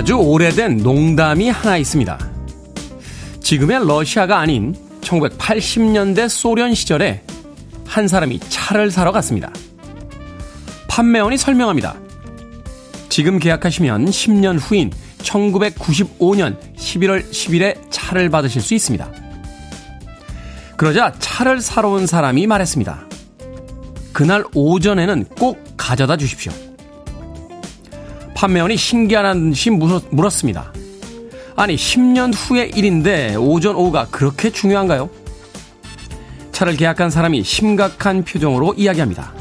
아주 오래된 농담이 하나 있습니다. 지금의 러시아가 아닌 1980년대 소련 시절에 한 사람이 차를 사러 갔습니다. 판매원이 설명합니다. 지금 계약하시면 10년 후인 1995년 11월 10일에 차를 받으실 수 있습니다. 그러자 차를 사러 온 사람이 말했습니다. 그날 오전에는 꼭 가져다 주십시오. 판매원이 신기한 듯이 물었습니다. 아니, 10년 후의 일인데 오전 오후가 그렇게 중요한가요? 차를 계약한 사람이 심각한 표정으로 이야기합니다.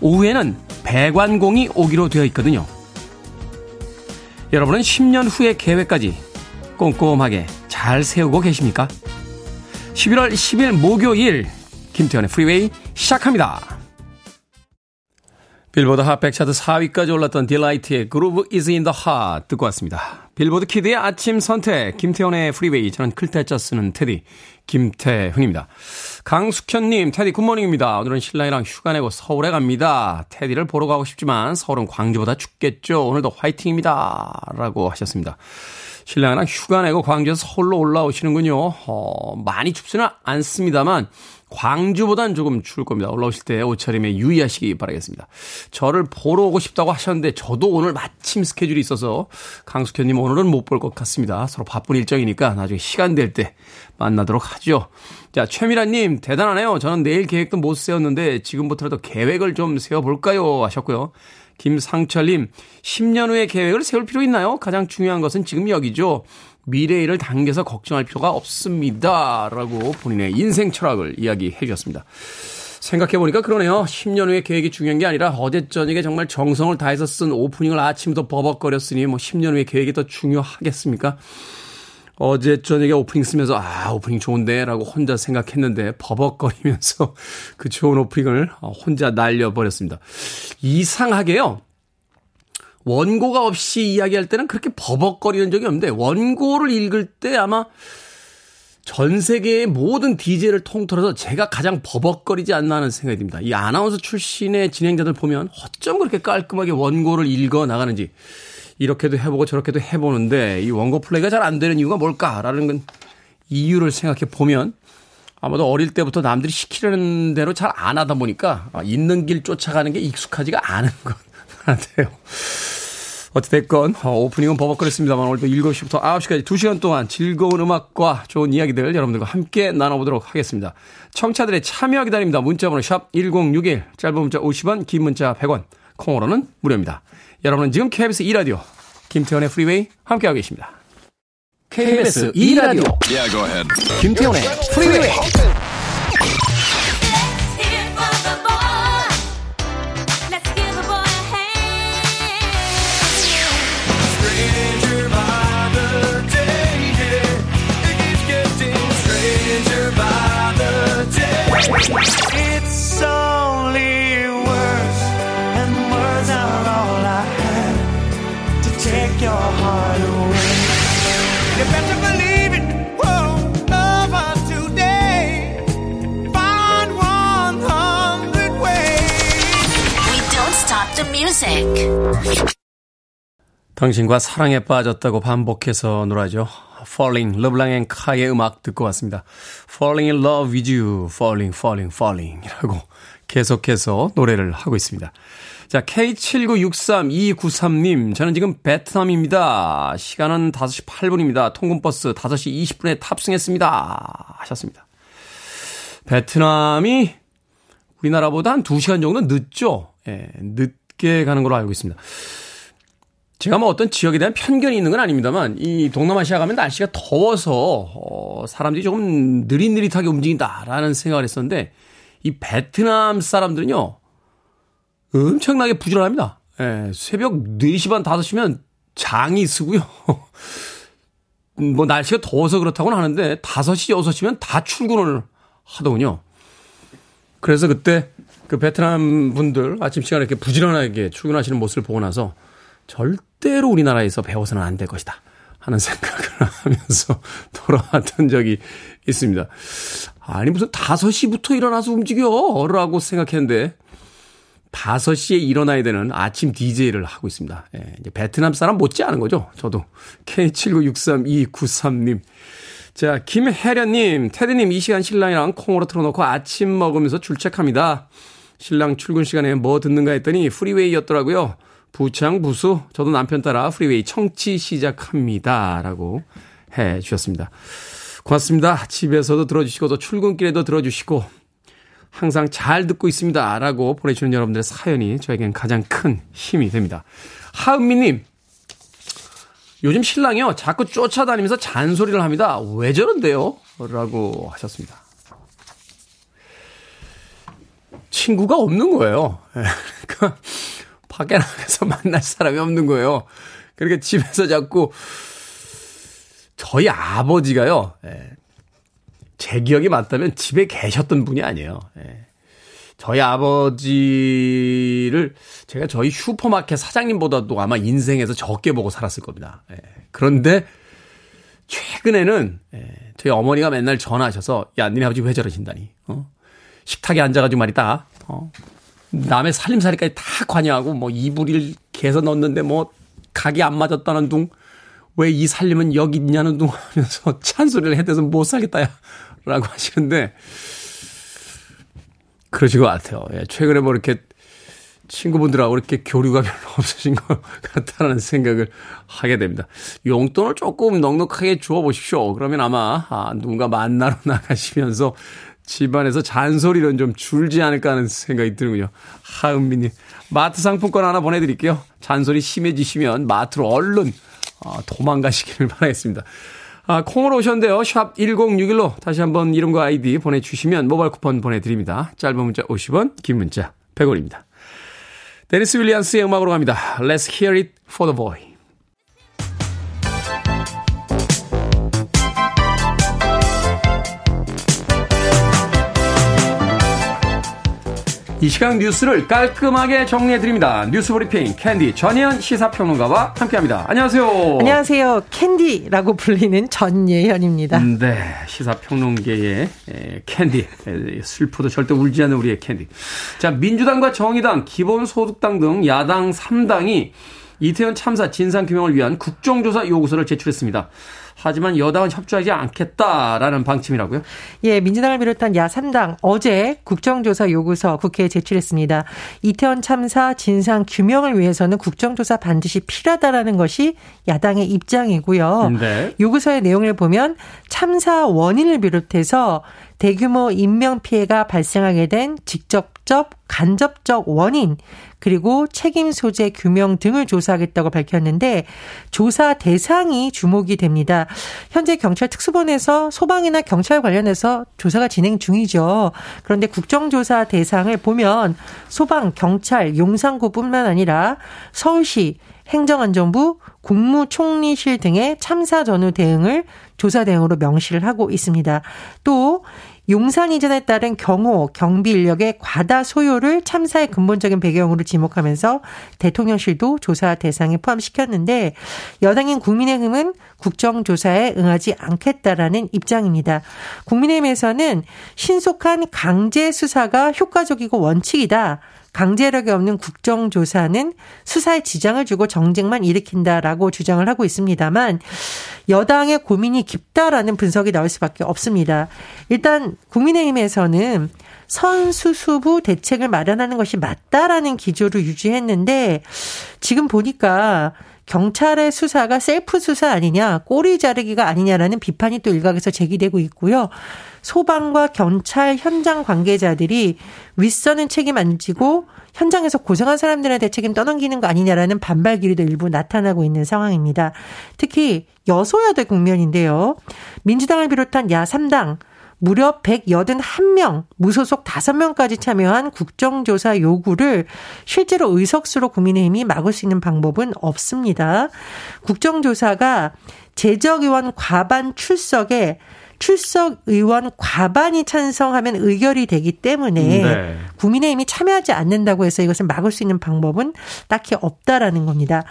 오후에는 배관공이 오기로 되어 있거든요. 여러분은 10년 후의 계획까지 꼼꼼하게 잘 세우고 계십니까? 11월 10일 목요일 김태현의 프리웨이 시작합니다. 빌보드 핫백 차트 4위까지 올랐던 딜라이트의 Groove is in the heart 듣고 왔습니다. 빌보드 키드의 아침 선택 김태훈의 프리웨이 저는 클 태 자 쓰는 테디 김태훈입니다. 강숙현님 테디 Good morning입니다. 오늘은 신랑이랑 휴가 내고 서울에 갑니다. 테디를 보러 가고 싶지만 서울은 광주보다 춥겠죠. 오늘도 화이팅입니다. 라고 하셨습니다. 신랑이랑 휴가 내고 광주에서 서울로 올라오시는군요. 어, 많이 춥지는 않습니다만 광주보단 조금 추울 겁니다. 올라오실 때 옷차림에 유의하시기 바라겠습니다. 저를 보러 오고 싶다고 하셨는데 저도 오늘 마침 스케줄이 있어서 강숙현님 오늘은 못 볼 것 같습니다. 서로 바쁜 일정이니까 나중에 시간 될 때 만나도록 하죠. 자, 최미라님 대단하네요. 저는 내일 계획도 못 세웠는데 지금부터라도 계획을 좀 세워볼까요? 하셨고요. 김상철님, 10년 후의 계획을 세울 필요 있나요? 가장 중요한 것은 지금 여기죠. 미래일을 당겨서 걱정할 필요가 없습니다. 라고 본인의 인생 철학을 이야기해 주셨습니다. 생각해보니까 그러네요. 10년 후의 계획이 중요한 게 아니라 어제 저녁에 정말 정성을 다해서 쓴 오프닝을 아침부터 버벅거렸으니 뭐 10년 후의 계획이 더 중요하겠습니까? 어제 저녁에 오프닝 쓰면서 아 오프닝 좋은데 라고 혼자 생각했는데 버벅거리면서 그 좋은 오프닝을 혼자 날려버렸습니다. 이상하게요. 원고가 없이 이야기할 때는 그렇게 버벅거리는 적이 없는데 원고를 읽을 때 아마 전 세계의 모든 DJ를 통틀어서 제가 가장 버벅거리지 않나 하는 생각이 듭니다. 이 아나운서 출신의 진행자들 보면 어쩜 그렇게 깔끔하게 원고를 읽어 나가는지 이렇게도 해보고 저렇게도 해보는데 이 원고 플레이가 잘 안 되는 이유가 뭘까라는 건 이유를 생각해 보면 아마도 어릴 때부터 남들이 시키려는 대로 잘 안 하다 보니까 있는 길 쫓아가는 게 익숙하지가 않은 것 같아요. 어찌됐건 어, 오프닝은 버벅거렸습니다만 오늘도 7시부터 9시까지 2시간 동안 즐거운 음악과 좋은 이야기들 여러분들과 함께 나눠보도록 하겠습니다. 청취자들의 참여 기다립니다. 문자번호 샵 1061 짧은 문자 50원 긴 문자 100원 콩으로는 무료입니다. 여러분은 지금 KBS 2라디오 김태훈의 프리웨이 함께하고 계십니다. KBS 2라디오 yeah, 김태현의 프리웨이 music. 당신과 사랑에 빠졌다고 반복해서 노래하죠. Falling, 르블랑 앤 카의 음악 듣고 왔습니다. Falling in love with you, falling, falling, falling 이라고 계속해서 노래를 하고 있습니다. 자, K7963-293님, 저는 지금 베트남입니다. 시간은 5시 8분입니다. 통근버스 5시 20분에 탑승했습니다. 하셨습니다. 베트남이 우리나라보다 한 2시간 정도 늦죠? 예, 늦 게 가는 걸로 알고 있습니다. 제가 뭐 어떤 지역에 대한 편견이 있는 건 아닙니다만 이 동남아시아 가면 날씨가 더워서 어, 사람들이 조금 느릿느릿하게 움직인다라는 생각을 했었는데 이 베트남 사람들은요 엄청나게 부지런합니다. 예, 새벽 4시 반 5시면 장이 쓰고요. 뭐 날씨가 더워서 그렇다고는 하는데 5시 6시면 다 출근을 하더군요. 그래서 그때 그 베트남 분들 아침 시간에 이렇게 부지런하게 출근하시는 모습을 보고 나서 절대로 우리나라에서 배워서는 안 될 것이다. 하는 생각을 하면서 돌아왔던 적이 있습니다. 아니, 무슨 5시부터 일어나서 움직여! 라고 생각했는데, 5시에 일어나야 되는 아침 DJ를 하고 있습니다. 예, 이제 베트남 사람 못지 않은 거죠. 저도. K79632993님. 자, 김혜련님, 테디님 이 시간 신랑이랑 콩으로 틀어놓고 아침 먹으면서 출첵합니다. 신랑 출근 시간에 뭐 듣는가 했더니 프리웨이였더라고요. 부창 부수 저도 남편 따라 프리웨이 청취 시작합니다. 라고 해 주셨습니다. 고맙습니다. 집에서도 들어주시고 또 출근길에도 들어주시고 항상 잘 듣고 있습니다. 라고 보내주는 여러분들의 사연이 저에겐 가장 큰 힘이 됩니다. 하은미님, 요즘 신랑이요. 자꾸 쫓아다니면서 잔소리를 합니다. 왜 저런데요? 라고 하셨습니다. 친구가 없는 거예요. 예, 그러니까 밖에 나가서 만날 사람이 없는 거예요. 그러니까 집에서 자꾸 저희 아버지가요. 예, 제 기억이 맞다면 집에 계셨던 분이 아니에요. 예. 저희 아버지를 제가 저희 슈퍼마켓 사장님보다도 아마 인생에서 적게 보고 살았을 겁니다. 예. 그런데 최근에는 예, 저희 어머니가 맨날 전화하셔서 야 니네 아버지 왜 저러신다니 어? 식탁에 앉아가지고 말이다 어? 남의 살림살이까지 다 관여하고 뭐 이불을 개서 넣었는데 뭐 각이 안 맞았다는 둥 왜 이 살림은 여기 있냐는 둥 하면서 찬소리를 해대서 못 살겠다야 라고 하시는데, 그러신 것 같아요. 예, 최근에 뭐 이렇게 친구분들하고 이렇게 교류가 별로 없으신 것 같다는 생각을 하게 됩니다. 용돈을 조금 넉넉하게 주어 보십시오. 그러면 아마, 아, 누군가 만나러 나가시면서 집안에서 잔소리는 좀 줄지 않을까 하는 생각이 드는군요. 하은미님. 마트 상품권 하나 보내드릴게요. 잔소리 심해지시면 마트로 얼른 어, 도망가시기를 바라겠습니다. 아, 콩으로 오셨는데요. 샵 1061로 다시 한번 이름과 아이디 보내주시면 모바일 쿠폰 보내드립니다. 짧은 문자 50원, 긴 문자 100원입니다. 데니스 윌리암스의 음악으로 갑니다. Let's hear it for the boy. 이 시간 뉴스를 깔끔하게 정리해드립니다. 뉴스 브리핑 캔디 전예현 시사평론가와 함께합니다. 안녕하세요. 안녕하세요. 캔디라고 불리는 전예현입니다. 음, 네, 시사평론계의 캔디. 슬퍼도 절대 울지 않는 우리의 캔디. 자, 민주당과 정의당, 기본소득당 등 야당 3당이 이태원 참사 진상규명을 위한 국정조사 요구서를 제출했습니다. 하지만 여당은 협조하지 않겠다라는 방침이라고요? 예, 민주당을 비롯한 야3당 어제 국정조사 요구서 국회에 제출했습니다. 이태원 참사 진상 규명을 위해서는 국정조사 반드시 필요하다라는 것이 야당의 입장이고요. 네. 요구서의 내용을 보면 참사 원인을 비롯해서 대규모 인명 피해가 발생하게 된 직접적 간접적 원인 그리고 책임 소재 규명 등을 조사하겠다고 밝혔는데 조사 대상이 주목이 됩니다. 현재 경찰 특수본에서 소방이나 경찰 관련해서 조사가 진행 중이죠. 그런데 국정조사 대상을 보면 소방, 경찰, 용산구뿐만 아니라 서울시 행정안전부, 국무총리실 등의 참사 전후 대응을 조사 대응으로 명시를 하고 있습니다. 또 용산 이전에 따른 경호, 경비 인력의 과다 소요를 참사의 근본적인 배경으로 지목하면서 대통령실도 조사 대상에 포함시켰는데 여당인 국민의힘은 국정조사에 응하지 않겠다라는 입장입니다. 국민의힘에서는 신속한 강제 수사가 효과적이고 원칙이다. 강제력이 없는 국정조사는 수사에 지장을 주고 정쟁만 일으킨다라고 주장을 하고 있습니다만 여당의 고민이 깊다라는 분석이 나올 수밖에 없습니다. 일단 국민의힘에서는 선수수부 대책을 마련하는 것이 맞다라는 기조를 유지했는데 지금 보니까 경찰의 수사가 셀프 수사 아니냐, 꼬리 자르기가 아니냐라는 비판이 또 일각에서 제기되고 있고요. 소방과 경찰 현장 관계자들이 윗선은 책임 안 지고 현장에서 고생한 사람들한테 책임 떠넘기는 거 아니냐라는 반발 기류도 일부 나타나고 있는 상황입니다. 특히 여소야대 국면인데요. 민주당을 비롯한 야 3당 무려 181명, 무소속 5명까지 참여한 국정조사 요구를 실제로 의석수로 국민의힘이 막을 수 있는 방법은 없습니다. 국정조사가 재적의원 과반 출석에 출석 의원 과반이 찬성하면 의결이 되기 때문에 네. 국민의힘이 참여하지 않는다고 해서 이것을 막을 수 있는 방법은 딱히 없다라는 겁니다.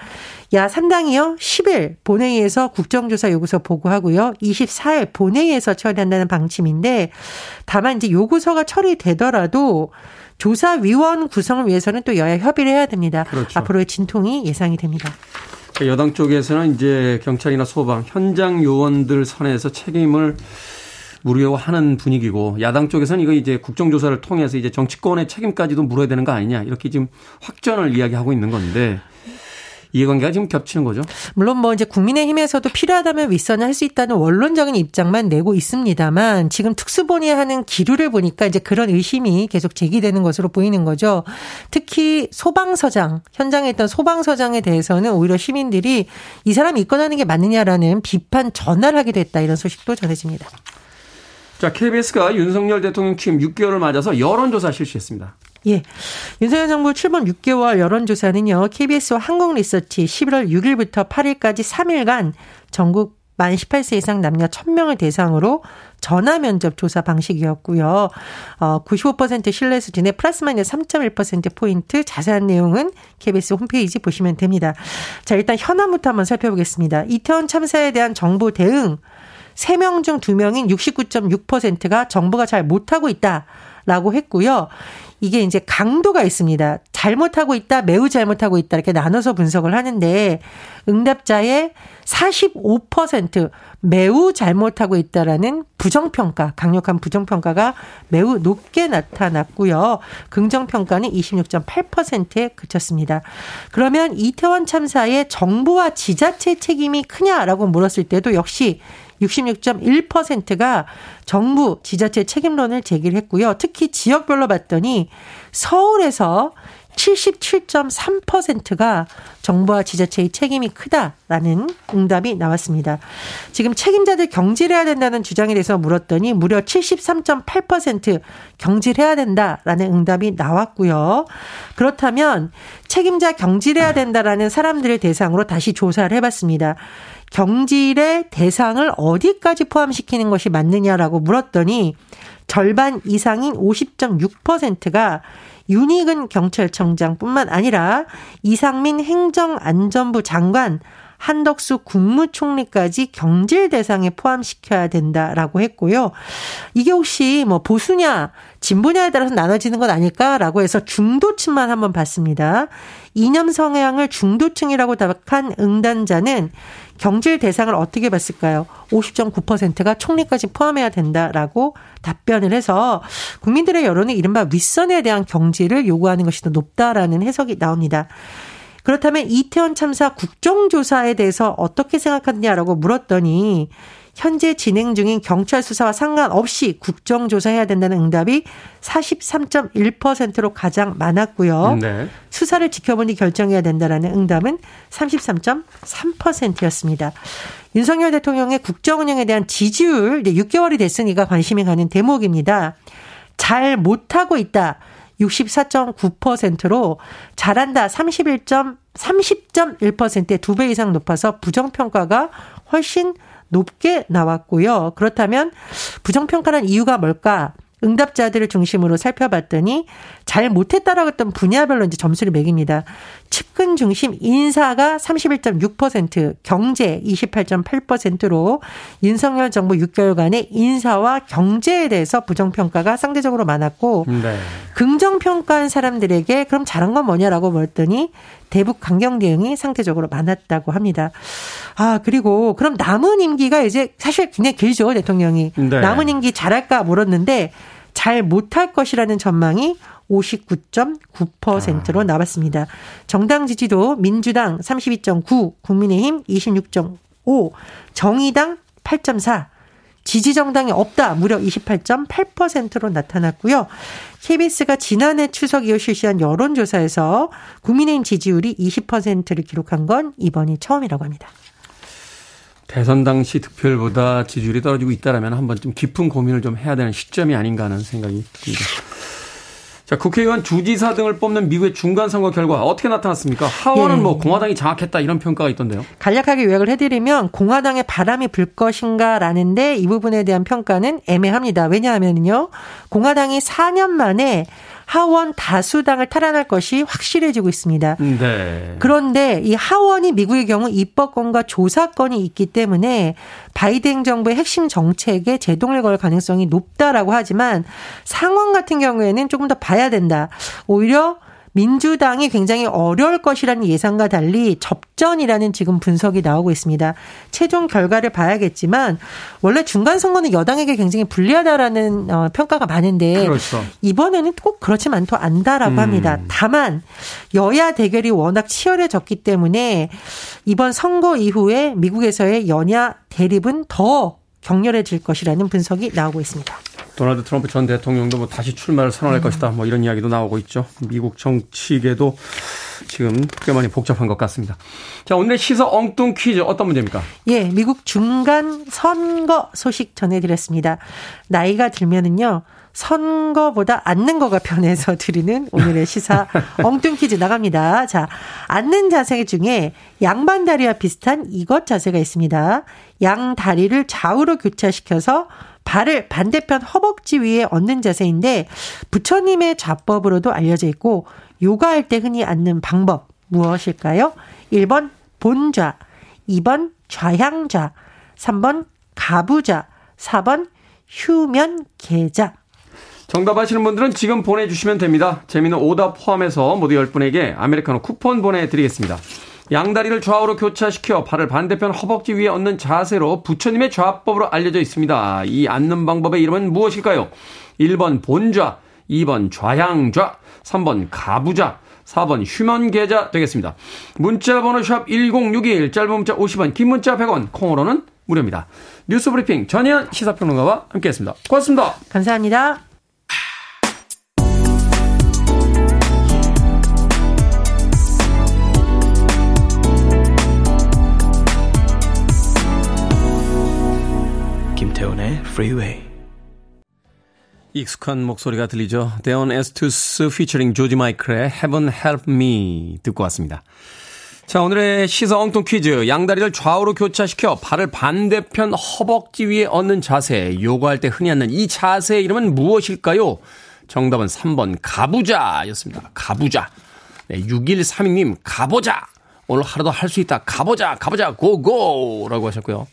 야, 3당이요. 10일 본회의에서 국정조사 요구서 보고하고요. 24일 본회의에서 처리한다는 방침인데 다만 이제 요구서가 처리되더라도 조사위원 구성을 위해서는 또 여야 협의를 해야 됩니다. 그렇죠. 앞으로의 진통이 예상이 됩니다. 그러니까 여당 쪽에서는 이제 경찰이나 소방, 현장 요원들 선에서 책임을 물으려고 하는 분위기고 야당 쪽에서는 이거 이제 국정조사를 통해서 이제 정치권의 책임까지도 물어야 되는 거 아니냐 이렇게 지금 확전을 이야기하고 있는 건데 이해관계가 지금 겹치는 거죠. 물론 뭐 이제 국민의힘에서도 필요하다면 윗선을 할 수 있다는 원론적인 입장만 내고 있습니다만 지금 특수본의하는 기류를 보니까 이제 그런 의심이 계속 제기되는 것으로 보이는 거죠. 특히 소방서장 현장에 있던 소방서장에 대해서는 오히려 시민들이 이 사람이 입건하는 게 맞느냐라는 비판 전화를 하게 됐다 이런 소식도 전해집니다. 자, KBS가 윤석열 대통령 취임 6개월을 맞아서 여론조사 실시했습니다. 예. 윤석열 정부 출범 6개월 여론조사는요, KBS와 한국리서치 11월 6일부터 8일까지 3일간 전국 만 18세 이상 남녀 1000명을 대상으로 전화 면접 조사 방식이었고요. 어, 95% 신뢰 수준의 플러스 마이너스 3.1%포인트 자세한 내용은 KBS 홈페이지 보시면 됩니다. 자, 일단 현안부터 한번 살펴보겠습니다. 이태원 참사에 대한 정부 대응 3명 중 2명인 69.6%가 정부가 잘 못하고 있다 라고 했고요. 이게 이제 강도가 있습니다. 잘못하고 있다, 매우 잘못하고 있다 이렇게 나눠서 분석을 하는데 응답자의 45% 매우 잘못하고 있다라는 부정평가, 강력한 부정평가가 매우 높게 나타났고요. 긍정평가는 26.8%에 그쳤습니다. 그러면 이태원 참사에 정부와 지자체 책임이 크냐라고 물었을 때도 역시 66.1%가 정부 지자체 책임론을 제기를 했고요. 특히 지역별로 봤더니 서울에서 77.3%가 정부와 지자체의 책임이 크다라는 응답이 나왔습니다. 지금 책임자들 경질해야 된다는 주장에 대해서 물었더니 무려 73.8% 경질해야 된다라는 응답이 나왔고요. 그렇다면 책임자 경질해야 된다라는 사람들을 대상으로 다시 조사를 해봤습니다. 경질의 대상을 어디까지 포함시키는 것이 맞느냐라고 물었더니 절반 이상인 50.6%가 윤희근 경찰청장뿐만 아니라 이상민 행정안전부 장관 한덕수 국무총리까지 경질 대상에 포함시켜야 된다라고 했고요. 이게 혹시 뭐 보수냐, 진보냐에 따라서 나눠지는 건 아닐까라고 해서 중도층만 한번 봤습니다. 이념 성향을 중도층이라고 답한 응단자는 경질 대상을 어떻게 봤을까요? 50.9%가 총리까지 포함해야 된다라고 답변을 해서 국민들의 여론이 이른바 윗선에 대한 경질을 요구하는 것이 더 높다라는 해석이 나옵니다. 그렇다면 이태원 참사 국정조사에 대해서 어떻게 생각하느냐라고 물었더니 현재 진행 중인 경찰 수사와 상관없이 국정조사해야 된다는 응답이 43.1%로 가장 많았고요. 네. 수사를 지켜보니 결정해야 된다라는 응답은 33.3%였습니다. 윤석열 대통령의 국정 운영에 대한 지지율 6개월이 됐으니까 관심이 가는 대목입니다. 잘 못하고 있다. 64.9%로 잘한다 31. 30.1%의 두배 이상 높아서 부정평가가 훨씬 높게 나왔고요. 그렇다면 부정평가란 이유가 뭘까? 응답자들을 중심으로 살펴봤더니 잘 못했다라고 했던 분야별로 이제 점수를 매깁니다. 측근 중심 인사가 31.6%, 경제 28.8%로 윤석열 정부 6개월간의 인사와 경제에 대해서 부정평가가 상대적으로 많았고 네. 긍정평가한 사람들에게 그럼 잘한 건 뭐냐라고 물었더니 대북 강경 대응이 상대적으로 많았다고 합니다. 아, 그리고 그럼 남은 임기가 이제 사실 굉장히 길죠, 대통령이. 네. 남은 임기 잘할까 물었는데 잘 못할 것이라는 전망이 59.9%로 아. 나왔습니다. 정당 지지도 민주당 32.9, 국민의힘 26.5, 정의당 8.4, 지지 정당이 없다 무려 28.8%로 나타났고요. KBS가 지난해 추석 이후 실시한 여론조사에서 국민의힘 지지율이 20%를 기록한 건 이번이 처음이라고 합니다. 대선 당시 득표율보다 지지율이 떨어지고 있다라면 한번 좀 깊은 고민을 좀 해야 되는 시점이 아닌가 하는 생각이 듭니다. 자, 국회의원 주지사 등을 뽑는 미국의 중간 선거 결과 어떻게 나타났습니까? 하원은 예. 뭐 공화당이 장악했다 이런 평가가 있던데요. 간략하게 요약을 해드리면 공화당의 바람이 불 것인가라는데 이 부분에 대한 평가는 애매합니다. 왜냐하면요, 공화당이 4년 만에 하원 다수당을 탈환할 것이 확실해지고 있습니다. 네. 그런데 이 하원이 미국의 경우 입법권과 조사권이 있기 때문에 바이든 정부의 핵심 정책에 제동을 걸 가능성이 높다라고 하지만 상원 같은 경우에는 조금 더 봐야 된다. 오히려 민주당이 굉장히 어려울 것이라는 예상과 달리 접전이라는 지금 분석이 나오고 있습니다. 최종 결과를 봐야겠지만 원래 중간 선거는 여당에게 굉장히 불리하다라는 어, 평가가 많은데 그렇죠. 이번에는 꼭 그렇지만 더 안다라고 음. 합니다. 다만 여야 대결이 워낙 치열해졌기 때문에 이번 선거 이후에 미국에서의 연야 대립은 더 격렬해질 것이라는 분석이 나오고 있습니다. 도널드 트럼프 전 대통령도 뭐 다시 출마를 선언할 음. 것이다. 뭐 이런 이야기도 나오고 있죠. 미국 정치계도 지금 꽤 많이 복잡한 것 같습니다. 자, 오늘의 시사 엉뚱 퀴즈 어떤 문제입니까? 예, 미국 중간 선거 소식 전해드렸습니다. 나이가 들면은요, 선거보다 앉는 거가 편해서 드리는 오늘의 시사 엉뚱 퀴즈 나갑니다. 자, 앉는 자세 중에 양반 다리와 비슷한 이것 자세가 있습니다. 양 다리를 좌우로 교차시켜서 발을 반대편 허벅지 위에 얹는 자세인데 부처님의 좌법으로도 알려져 있고 요가할 때 흔히 앉는 방법 무엇일까요? 1번 본좌, 2번 좌향좌, 3번 가부좌, 4번 휴면 계좌. 정답 아시는 분들은 지금 보내주시면 됩니다. 재미는 오답 포함해서 모두 10분에게 아메리카노 쿠폰 보내드리겠습니다. 양다리를 좌우로 교차시켜 발을 반대편 허벅지 위에 얹는 자세로 부처님의 좌법으로 알려져 있습니다. 이 앉는 방법의 이름은 무엇일까요? 1번 본좌, 2번 좌향좌, 3번 가부좌, 4번 휴먼계좌 되겠습니다. 문자 번호 샵 1061, 짧은 문자 50원, 긴 문자 100원, 콩으로는 무료입니다. 뉴스 브리핑 전혜연 시사평론가와 함께했습니다. 고맙습니다. 감사합니다. 김태훈의 Freeway. 익숙한 목소리가 들리죠. 데온 에스투스 피처링 조지 마이클의 Heaven Help Me 듣고 왔습니다. 자, 오늘의 시사 엉뚱 퀴즈. 양다리를 좌우로 교차시켜 발을 반대편 허벅지 위에 얹는 자세. 요가할 때 흔히 하는 이 자세의 이름은 무엇일까요? 정답은 3번 가부자였습니다. 가부자. 네, 6132님 가보자. 오늘 하루도 할 수 있다. 가보자. 가보자. 고고! 라고 하셨고요.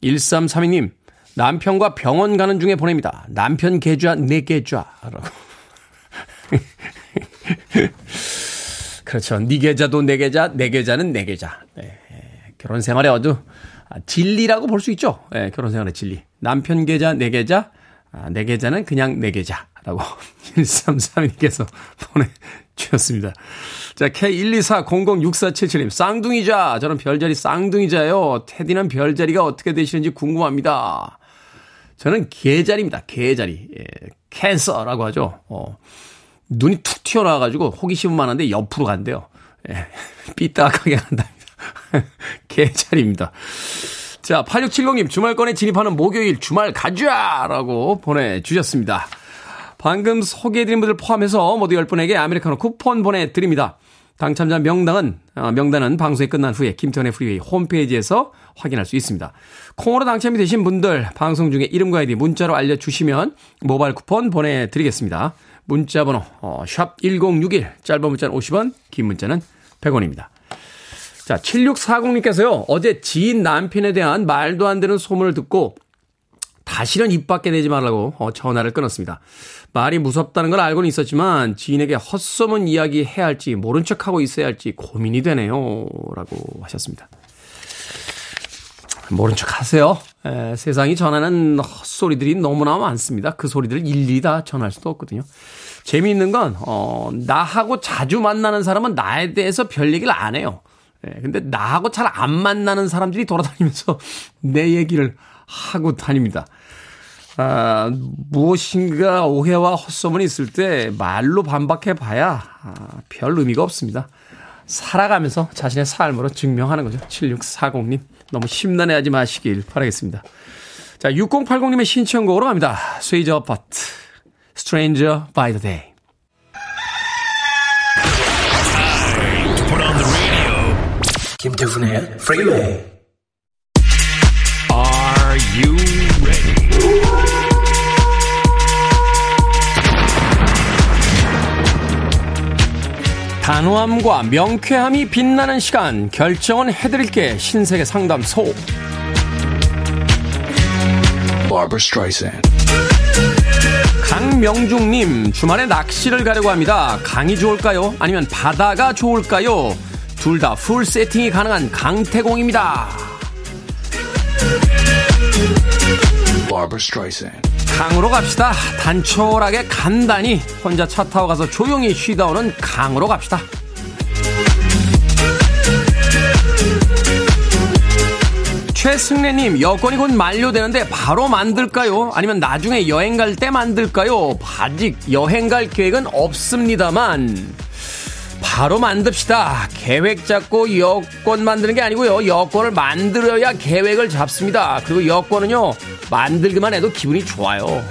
1332님 남편과 병원 가는 중에 보냅니다. 남편 계좌, 내 계좌라고. 그렇죠. 네 계좌도 내 계좌, 내 계좌는 내 계좌. 네. 결혼 생활에 아주 진리라고 볼 수 있죠. 네, 결혼 생활의 진리. 남편 계좌, 내 계좌, 아, 내 계좌는 그냥 내 계좌라고 1332님께서 보내주셨습니다. 자, K124006477님, 쌍둥이자. 저는 별자리 쌍둥이자요. 테디는 별자리가 어떻게 되시는지 궁금합니다. 저는 개자리입니다. 개자리. 예, Cancer라고 하죠. 어, 눈이 툭 튀어나와가지고 호기심은 많은데 옆으로 간대요. 예, 삐딱하게 간답니다. 개자리입니다. 자, 8670님, 주말권에 진입하는 목요일 주말 가자 라고 보내주셨습니다. 방금 소개해드린 분들 포함해서 모두 10분에게 아메리카노 쿠폰 보내드립니다. 당첨자 명단은, 어, 명단은 방송이 끝난 후에 김태훈의 프리웨이 홈페이지에서 확인할 수 있습니다. 콩으로 당첨이 되신 분들 방송 중에 이름과 아이디 문자로 알려주시면 모바일 쿠폰 보내드리겠습니다. 문자 번호 어, 샵1061 짧은 문자는 50원 긴 문자는 100원입니다. 자 7640님께서요. 어제 지인 남편에 대한 말도 안 되는 소문을 듣고 다시는 입 밖에 내지 말라고 어, 전화를 끊었습니다. 말이 무섭다는 걸 알고는 있었지만 지인에게 헛소문 이야기 해야 할지 모른 척하고 있어야 할지 고민이 되네요. 라고 하셨습니다. 모른 척 하세요. 에, 세상이 전하는 헛소리들이 너무나 많습니다. 그 소리들을 일일이 다 전할 수도 없거든요. 재미있는 건, 어, 나하고 자주 만나는 사람은 나에 대해서 별 얘기를 안 해요. 예, 근데 나하고 잘 안 만나는 사람들이 돌아다니면서 내 얘기를 하고 다닙니다. 아, 무엇인가 오해와 헛소문이 있을 때 말로 반박해 봐야 아, 별 의미가 없습니다. 살아가면서 자신의 삶으로 증명하는 거죠. 7640님. 너무 심란해 하지 마시길 바라겠습니다. 자, 6080님의 신청곡으로 갑니다. 스웨이저 아파트. Stranger by the Day. 김태훈의 Freeway. Are you 단호함과 명쾌함이 빛나는 시간. 결정은 해드릴게. 신세계 상담소. 강명중님 주말에 낚시를 가려고 합니다. 강이 좋을까요? 아니면 바다가 좋을까요? 둘 다 풀 세팅이 가능한 강태공입니다 강으로 갑시다. 단촐하게 간단히 혼자 차 타고 가서 조용히 쉬다 오는 강으로 갑시다. 최승래님, 여권이 곧 만료되는데 바로 만들까요? 아니면 나중에 여행 갈 때 만들까요? 아직 여행 갈 계획은 없습니다만, 바로 만듭시다. 계획 잡고 여권 만드는 게 아니고요. 여권을 만들어야 계획을 잡습니다. 그리고 여권은요, 만들기만 해도 기분이 좋아요.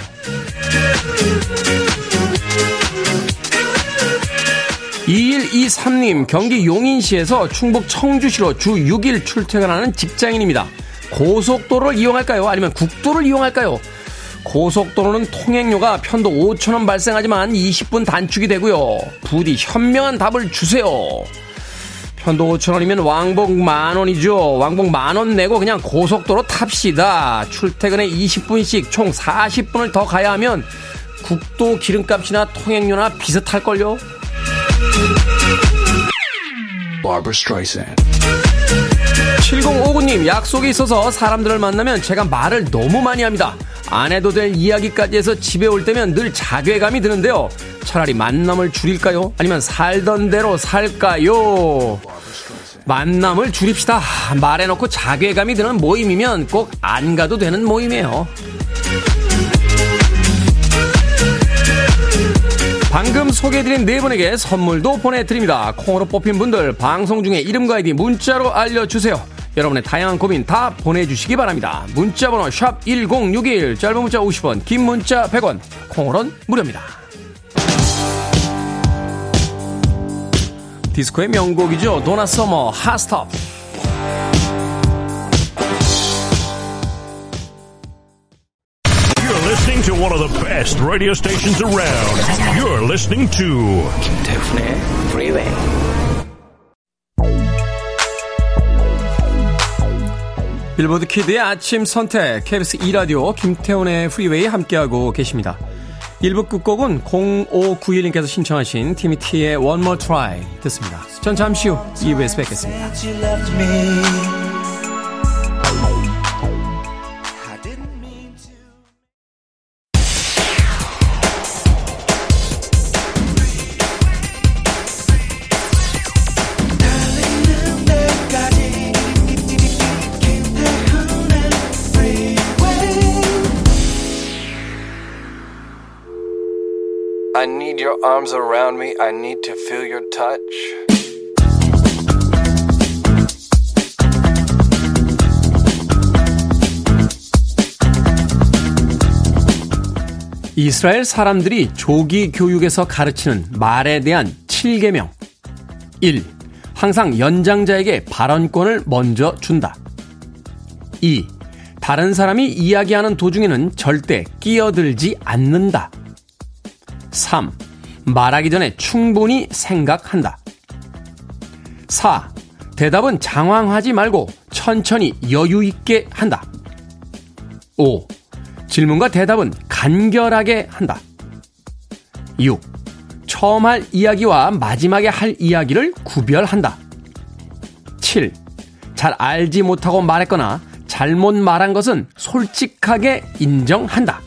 2123님, 경기 용인시에서 충북 청주시로 주 6일 출퇴근하는 직장인입니다. 고속도로를 이용할까요? 아니면 국도를 이용할까요? 고속도로는 통행료가 편도 5천원 발생하지만 20분 단축이 되고요. 부디 현명한 답을 주세요. 편도 5천원이면 왕복 만원이죠. 왕복 만원 내고 그냥 고속도로 탑시다. 출퇴근에 20분씩 총 40분을 더 가야 하면 국도 기름값이나 통행료나 비슷할걸요? 7059님, 약속이 있어서 사람들을 만나면 제가 말을 너무 많이 합니다. 안 해도 될 이야기까지 해서 집에 올 때면 늘 자괴감이 드는데요. 차라리 만남을 줄일까요? 아니면 살던 대로 살까요? 만남을 줄입시다. 말해놓고 자괴감이 드는 모임이면 꼭 안 가도 되는 모임이에요. 방금 소개해드린 네 분에게 선물도 보내드립니다. 콩으로 뽑힌 분들 방송 중에 이름과 아이디 문자로 알려주세요. 여러분의 다양한 고민 다 보내주시기 바랍니다. 문자번호 샵 1061, 짧은 문자 50원, 긴 문자 100원, 콩으로는 무료입니다. 디스코의 명곡이죠. 도나 서머, Hot Stuff. You're listening to one of the best radio stations around. You're listening to 김태훈의 Freeway. 빌보드 키드의 아침 선택, KBS 2라디오 김태훈의 프리웨이 함께하고 계십니다. 1부 끝곡은 0591님께서 신청하신 티미티의 One More Try 듣습니다. 전 잠시 후 2부에서 뵙겠습니다. Arms around me. I need to feel your touch. 이스라엘 사람들이 조기 교육에서 가르치는 말에 대한 7계명. 1. 항상 연장자에게 발언권을 먼저 준다. 2. 다른 사람이 이야기하는 도중에는 절대 끼어들지 않는다. 3. 말하기 전에 충분히 생각한다. 4. 대답은 장황하지 말고 천천히 여유 있게 한다. 5. 질문과 대답은 간결하게 한다. 6. 처음 할 이야기와 마지막에 할 이야기를 구별한다. 7. 잘 알지 못하고 말했거나 잘못 말한 것은 솔직하게 인정한다.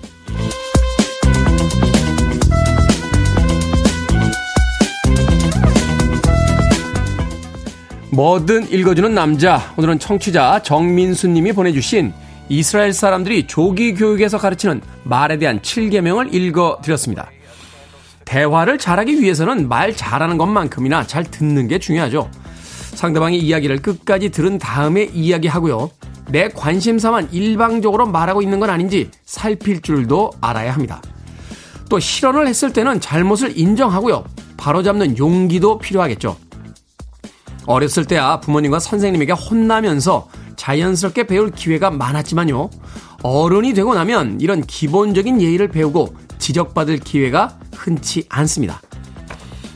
뭐든 읽어주는 남자. 오늘은 청취자 정민수 님이 보내주신 이스라엘 사람들이 조기 교육에서 가르치는 말에 대한 7계명을 읽어드렸습니다. 대화를 잘하기 위해서는 말 잘하는 것만큼이나 잘 듣는 게 중요하죠. 상대방의 이야기를 끝까지 들은 다음에 이야기하고요. 내 관심사만 일방적으로 말하고 있는 건 아닌지 살필 줄도 알아야 합니다. 또 실언을 했을 때는 잘못을 인정하고요. 바로잡는 용기도 필요하겠죠. 어렸을 때야 부모님과 선생님에게 혼나면서 자연스럽게 배울 기회가 많았지만요. 어른이 되고 나면 이런 기본적인 예의를 배우고 지적받을 기회가 흔치 않습니다.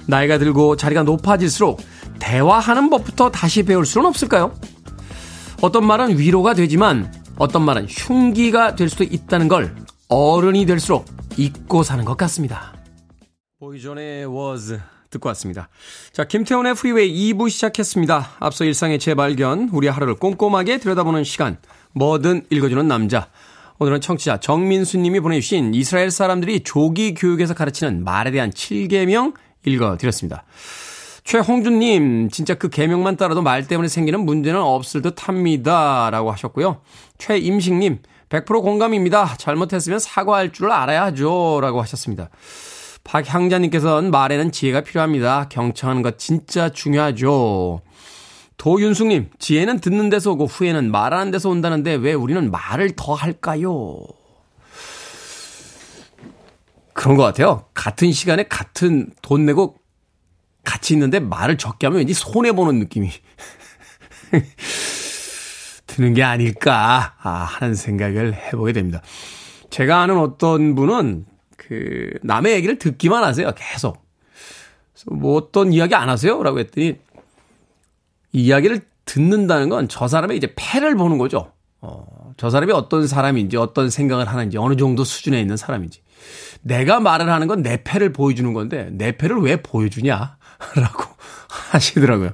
나이가 들고 자리가 높아질수록 대화하는 법부터 다시 배울 수는 없을까요? 어떤 말은 위로가 되지만 어떤 말은 흉기가 될 수도 있다는 걸 어른이 될수록 잊고 사는 것 같습니다. 보이존의 Words 듣고 왔습니다. 자, 김태훈의 프리웨이 2부 시작했습니다. 앞서 일상의 재발견, 우리 하루를 꼼꼼하게 들여다보는 시간, 뭐든 읽어주는 남자. 오늘은 청취자 정민수 님이 보내주신 이스라엘 사람들이 조기 교육에서 가르치는 말에 대한 7계명 읽어드렸습니다. 최홍준님, 진짜 그 계명만 따라도 말 때문에 생기는 문제는 없을 듯 합니다. 라고 하셨고요. 최임식님, 100% 공감입니다. 잘못했으면 사과할 줄 알아야 하죠. 라고 하셨습니다. 박향자님께서는 말에는 지혜가 필요합니다. 경청하는 것 진짜 중요하죠. 도윤숙님, 지혜는 듣는 데서 오고 후회는 말하는 데서 온다는데 왜 우리는 말을 더 할까요? 그런 것 같아요. 같은 시간에 같은 돈 내고 같이 있는데 말을 적게 하면 왠지 손해보는 느낌이 드는 게 아닐까 하는 생각을 해보게 됩니다. 제가 아는 어떤 분은 그 남의 얘기를 듣기만 하세요. 계속. 뭐 어떤 이야기 안 하세요? 라고 했더니 이야기를 듣는다는 건 저 사람의 이제 패를 보는 거죠. 어, 저 사람이 어떤 사람인지 어떤 생각을 하는지 어느 정도 수준에 있는 사람인지. 내가 말을 하는 건 내 패를 보여주는 건데 내 패를 왜 보여주냐? 라고 하시더라고요.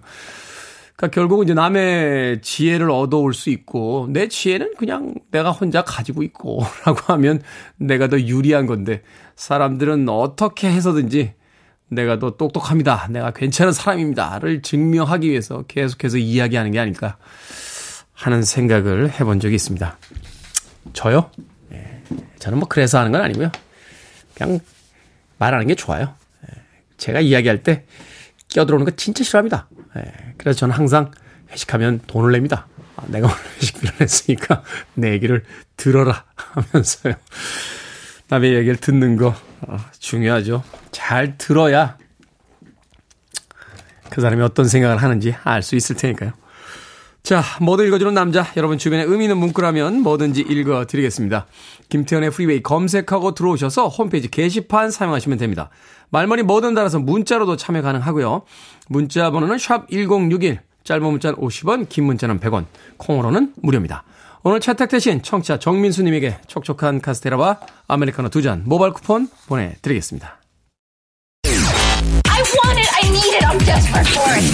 그러니까 결국은 이제 남의 지혜를 얻어올 수 있고 내 지혜는 그냥 내가 혼자 가지고 있고 라고 하면 내가 더 유리한 건데 사람들은 어떻게 해서든지 내가 더 똑똑합니다. 내가 괜찮은 사람입니다.를 증명하기 위해서 계속해서 이야기하는 게 아닐까 하는 생각을 해본 적이 있습니다. 저요? 예, 저는 뭐 그래서 하는 건 아니고요. 그냥 말하는 게 좋아요. 예, 제가 이야기할 때 끼어들어오는 거 진짜 싫어합니다. 예, 그래서 저는 항상 회식하면 돈을 냅니다. 아, 내가 오늘 회식비를 냈으니까 내 얘기를 들어라 하면서요. 남의 얘기를 듣는 거 어, 중요하죠. 잘 들어야 그 사람이 어떤 생각을 하는지 알 수 있을 테니까요. 자, 뭐든 읽어주는 남자. 여러분 주변에 의미 있는 문구라면 뭐든지 읽어드리겠습니다. 김태훈의 프리웨이 검색하고 들어오셔서 홈페이지 게시판 사용하시면 됩니다. 말머리 뭐든 달아서 문자로도 참여 가능하고요. 문자 번호는 샵 1061, 짧은 문자는 50원, 긴 문자는 100원, 콩으로는 무료입니다. 오늘 채택되신 청취자 정민수님에게 촉촉한 카스테라와 아메리카노 두 잔 모바일 쿠폰 보내드리겠습니다. I want it, I need it, I'm desperate for it.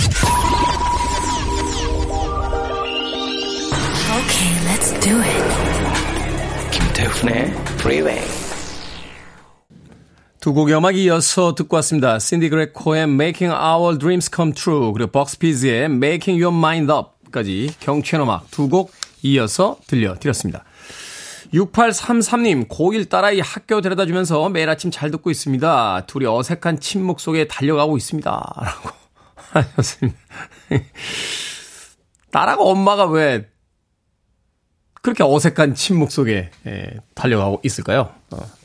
Okay, let's do it. 김태훈의 Freeway. 두 곡의 음악 이어서 듣고 왔습니다. 신디 그레코의 Making Our Dreams Come True 그리고 벅스피즈의 Making Your Mind Up까지 경쾌한 음악 두 곡 이어서 들려드렸습니다. 6833님, 고1 딸아이 학교 데려다 주면서 매일 아침 잘 듣고 있습니다. 둘이 어색한 침묵 속에 달려가고 있습니다. 라고 하셨습니다. 딸하고 엄마가 왜 그렇게 어색한 침묵 속에 예, 달려가고 있을까요? 어.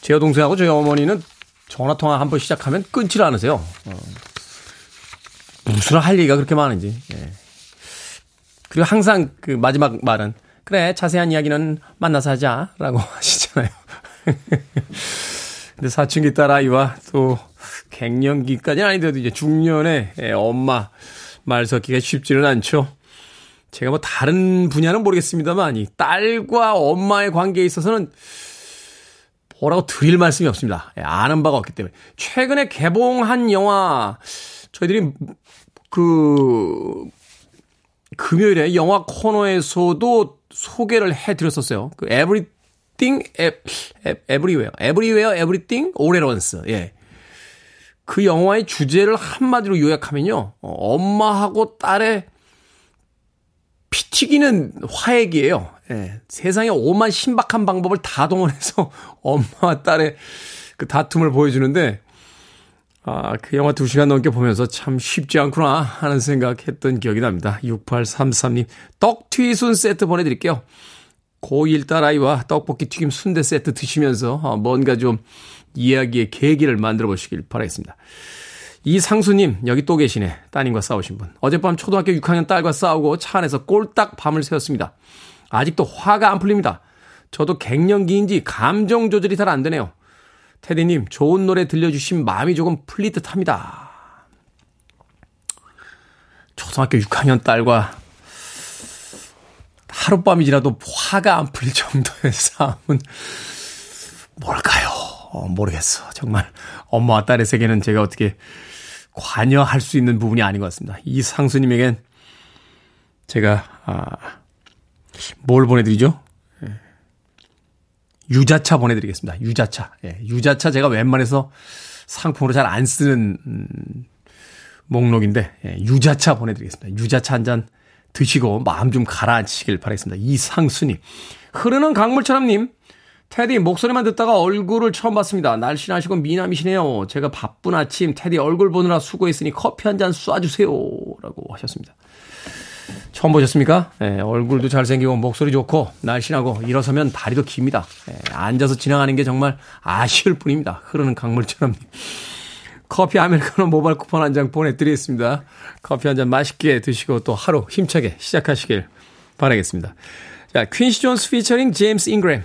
제 여동생하고 저희 어머니는 전화통화 한 번 시작하면 끊지를 않으세요. 어. 무슨 할 얘기가 그렇게 많은지. 예. 그리고 항상 그 마지막 말은 그래 자세한 이야기는 만나서 하자라고 하시잖아요. 근데 사춘기 딸아이와 또 갱년기까지는 아니더라도 이제 중년의 엄마 말 섞기가 쉽지는 않죠. 제가 뭐 다른 분야는 모르겠습니다만 이 딸과 엄마의 관계에 있어서는 뭐라고 드릴 말씀이 없습니다. 예, 아는 바가 없기 때문에. 최근에 개봉한 영화 저희들이 그 금요일에 영화 코너에서도 소개를 해드렸었어요. 그 Everywhere, Everything, All at Once. 예. 그 영화의 주제를 한마디로 요약하면요. 어, 엄마하고 딸의 피 튀기는 화해기예요. 예. 세상에 오만 신박한 방법을 다 동원해서 엄마와 딸의 그 다툼을 보여주는데 아, 그 영화 2시간 넘게 보면서 참 쉽지 않구나 하는 생각했던 기억이 납니다. 6833님, 떡튀순 세트 보내드릴게요. 고1 딸아이와 떡볶이 튀김 순대 세트 드시면서 어, 뭔가 좀 이야기의 계기를 만들어 보시길 바라겠습니다. 이상수님, 여기 또 계시네. 따님과 싸우신 분. 어젯밤 초등학교 6학년 딸과 싸우고 차 안에서 꼴딱 밤을 새웠습니다. 아직도 화가 안 풀립니다. 저도 갱년기인지 감정 조절이 잘 안 되네요. 테디님, 좋은 노래 들려주신 마음이 조금 풀릴 듯 합니다. 초등학교 6학년 딸과 하룻밤이 지나도 화가 안 풀릴 정도의 싸움은 뭘까요? 어, 모르겠어. 정말 엄마와 딸의 세계는 제가 어떻게 관여할 수 있는 부분이 아닌 것 같습니다. 이 상수님에겐 제가, 아, 뭘 보내드리죠? 예. 유자차 보내드리겠습니다. 유자차. 예, 유자차 제가 웬만해서 상품으로 잘 안 쓰는, 음, 목록인데, 예, 유자차 보내드리겠습니다. 유자차 한 잔 드시고 마음 좀 가라앉히길 바라겠습니다. 이상수님. 흐르는 강물처럼님. 테디 목소리만 듣다가 얼굴을 처음 봤습니다. 날씬하시고 미남이시네요. 제가 바쁜 아침 테디 얼굴 보느라 수고했으니 커피 한 잔 쏴주세요. 라고 하셨습니다. 처음 보셨습니까? 예, 얼굴도 잘생기고 목소리 좋고 날씬하고 일어서면 다리도 깁니다. 예, 앉아서 지나가는 게 정말 아쉬울 뿐입니다. 흐르는 강물처럼. 커피 아메리카노 모바일 쿠폰 한장 보내드리겠습니다. 커피 한 잔 맛있게 드시고 또 하루 힘차게 시작하시길 바라겠습니다. 자, 퀸시 존스 피처링 제임스 잉그램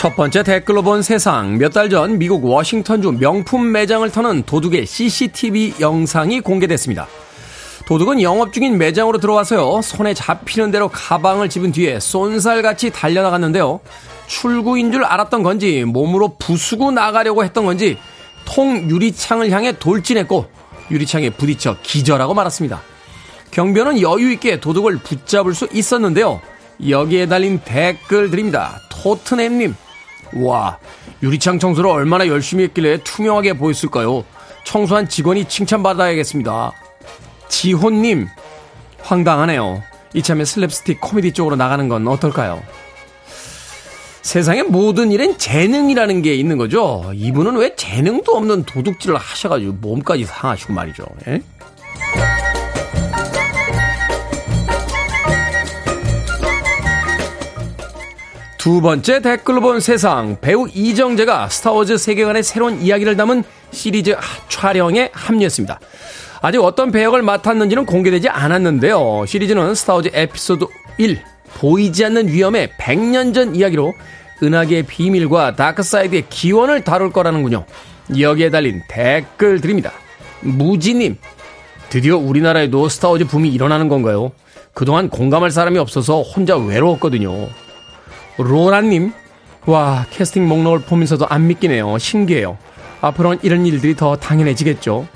첫 번째 댓글로 본 세상. 몇 달 전 미국 워싱턴주 명품 매장을 터는 도둑의 CCTV 영상이 공개됐습니다. 도둑은 영업 중인 매장으로 들어와서요, 손에 잡히는 대로 가방을 집은 뒤에 쏜살같이 달려나갔는데요. 출구인 줄 알았던 건지, 몸으로 부수고 나가려고 했던 건지, 통 유리창을 향해 돌진했고, 유리창에 부딪혀 기절하고 말았습니다. 경비원은 여유 있게 도둑을 붙잡을 수 있었는데요. 여기에 달린 댓글들입니다. 토트넘님. 와, 유리창 청소를 얼마나 열심히 했길래 투명하게 보였을까요? 청소한 직원이 칭찬받아야겠습니다. 지호님, 황당하네요. 이참에 슬랩스틱 코미디 쪽으로 나가는 건 어떨까요? 세상의 모든 일엔 재능이라는 게 있는 거죠. 이분은 왜 재능도 없는 도둑질을 하셔가지고 몸까지 상하시고 말이죠. 예? 두 번째 댓글로 본 세상 배우 이정재가 스타워즈 세계관의 새로운 이야기를 담은 시리즈 촬영에 합류했습니다. 아직 어떤 배역을 맡았는지는 공개되지 않았는데요. 시리즈는 스타워즈 에피소드 1 보이지 않는 위험의 100년 전 이야기로 은하계의 비밀과 dark side의 기원을 다룰 거라는군요. 여기에 달린 댓글 드립니다. 무지님, 드디어 우리나라에도 스타워즈 붐이 일어나는 건가요? 그동안 공감할 사람이 없어서 혼자 외로웠거든요. 로라님, 와, 캐스팅 목록을 보면서도 안 믿기네요. 신기해요. 앞으로는 이런 일들이 더 당연해지겠죠.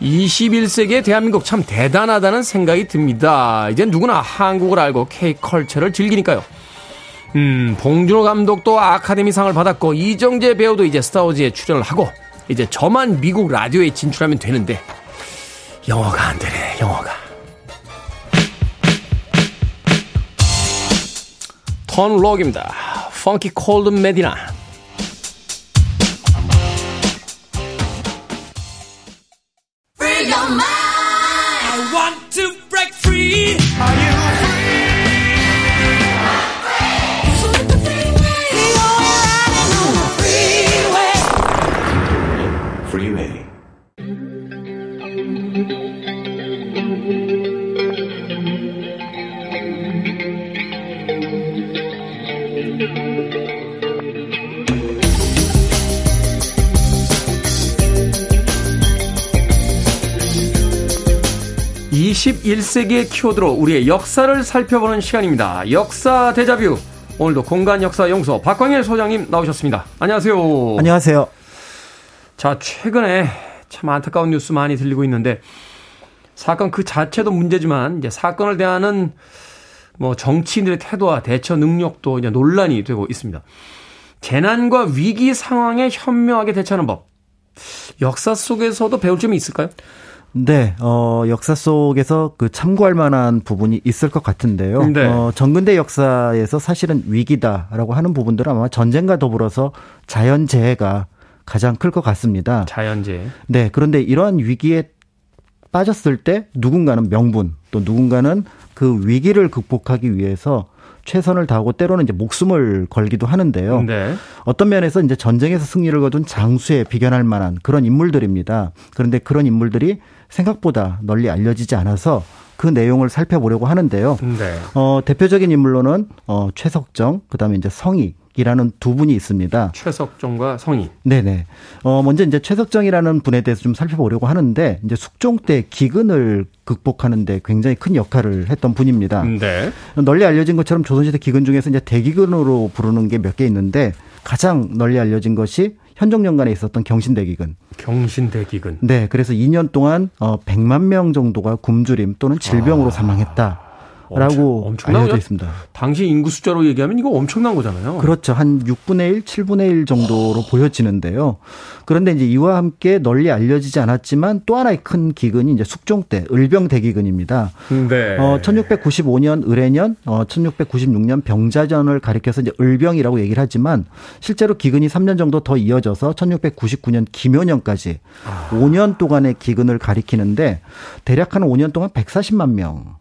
21세기의 대한민국 참 대단하다는 생각이 듭니다. 이제 누구나 한국을 알고 K컬처를 즐기니까요. 음, 봉준호 감독도 아카데미 상을 받았고 이정재 배우도 이제 스타워즈에 출연을 하고 이제 저만 미국 라디오에 진출하면 되는데 영어가 안 되네, 영어가. 턴 록입니다. 펑키 콜드 메디나. 21세기의 키워드로 우리의 역사를 살펴보는 시간입니다. 역사 대자뷰. 오늘도 공간 역사 연구소 박광일 소장님 나오셨습니다. 안녕하세요. 안녕하세요. 자, 최근에 참 안타까운 뉴스 많이 들리고 있는데 사건 그 자체도 문제지만 이제 사건을 대하는 뭐 정치인들의 태도와 대처 능력도 이제 논란이 되고 있습니다. 재난과 위기 상황에 현명하게 대처하는 법. 역사 속에서도 배울 점이 있을까요? 네, 어, 역사 속에서 그 참고할 만한 부분이 있을 것 같은데요. 네. 어, 정근대 역사에서 사실은 위기다라고 하는 부분들은 아마 전쟁과 더불어서 자연재해가 가장 클 것 같습니다. 자연재해. 네, 그런데 이러한 위기에 빠졌을 때 누군가는 명분 또 누군가는 그 위기를 극복하기 위해서 최선을 다하고 때로는 이제 목숨을 걸기도 하는데요. 네. 어떤 면에서 이제 전쟁에서 승리를 거둔 장수에 비견할 만한 그런 인물들입니다. 그런데 그런 인물들이 생각보다 널리 알려지지 않아서 그 내용을 살펴보려고 하는데요. 네. 어, 대표적인 인물로는 어, 최석정, 그다음에 이제 성익이라는 두 분이 있습니다. 최석정과 성희. 네네. 어, 먼저 이제 최석정이라는 분에 대해서 좀 살펴보려고 하는데, 이제 숙종 때 기근을 극복하는데 굉장히 큰 역할을 했던 분입니다. 네. 널리 알려진 것처럼 조선시대 기근 중에서 이제 대기근으로 부르는 게 몇 개 있는데, 가장 널리 알려진 것이 현종년간에 있었던 경신대기근. 경신대기근. 네, 그래서 2년 동안 어 100만 명 정도가 굶주림 또는 질병으로 사망했다 라고 엄청-? 알려져 있습니다. 당시 인구 숫자로 얘기하면 이거 엄청난 거잖아요. 그렇죠. 한 6분의 1, 7분의 1 정도로 보여지는데요. 그런데 이제 이와 함께 널리 알려지지 않았지만 또 하나의 큰 기근이 이제 숙종 때 을병 대기근입니다. 네. 어, 1695년 을해년, 어, 1696년 병자전을 가리켜서 이제 을병이라고 얘기를 하지만 실제로 기근이 3년 정도 더 이어져서 1699년 김효년까지 5년 동안의 기근을 가리키는데 대략 한 5년 동안 140만 명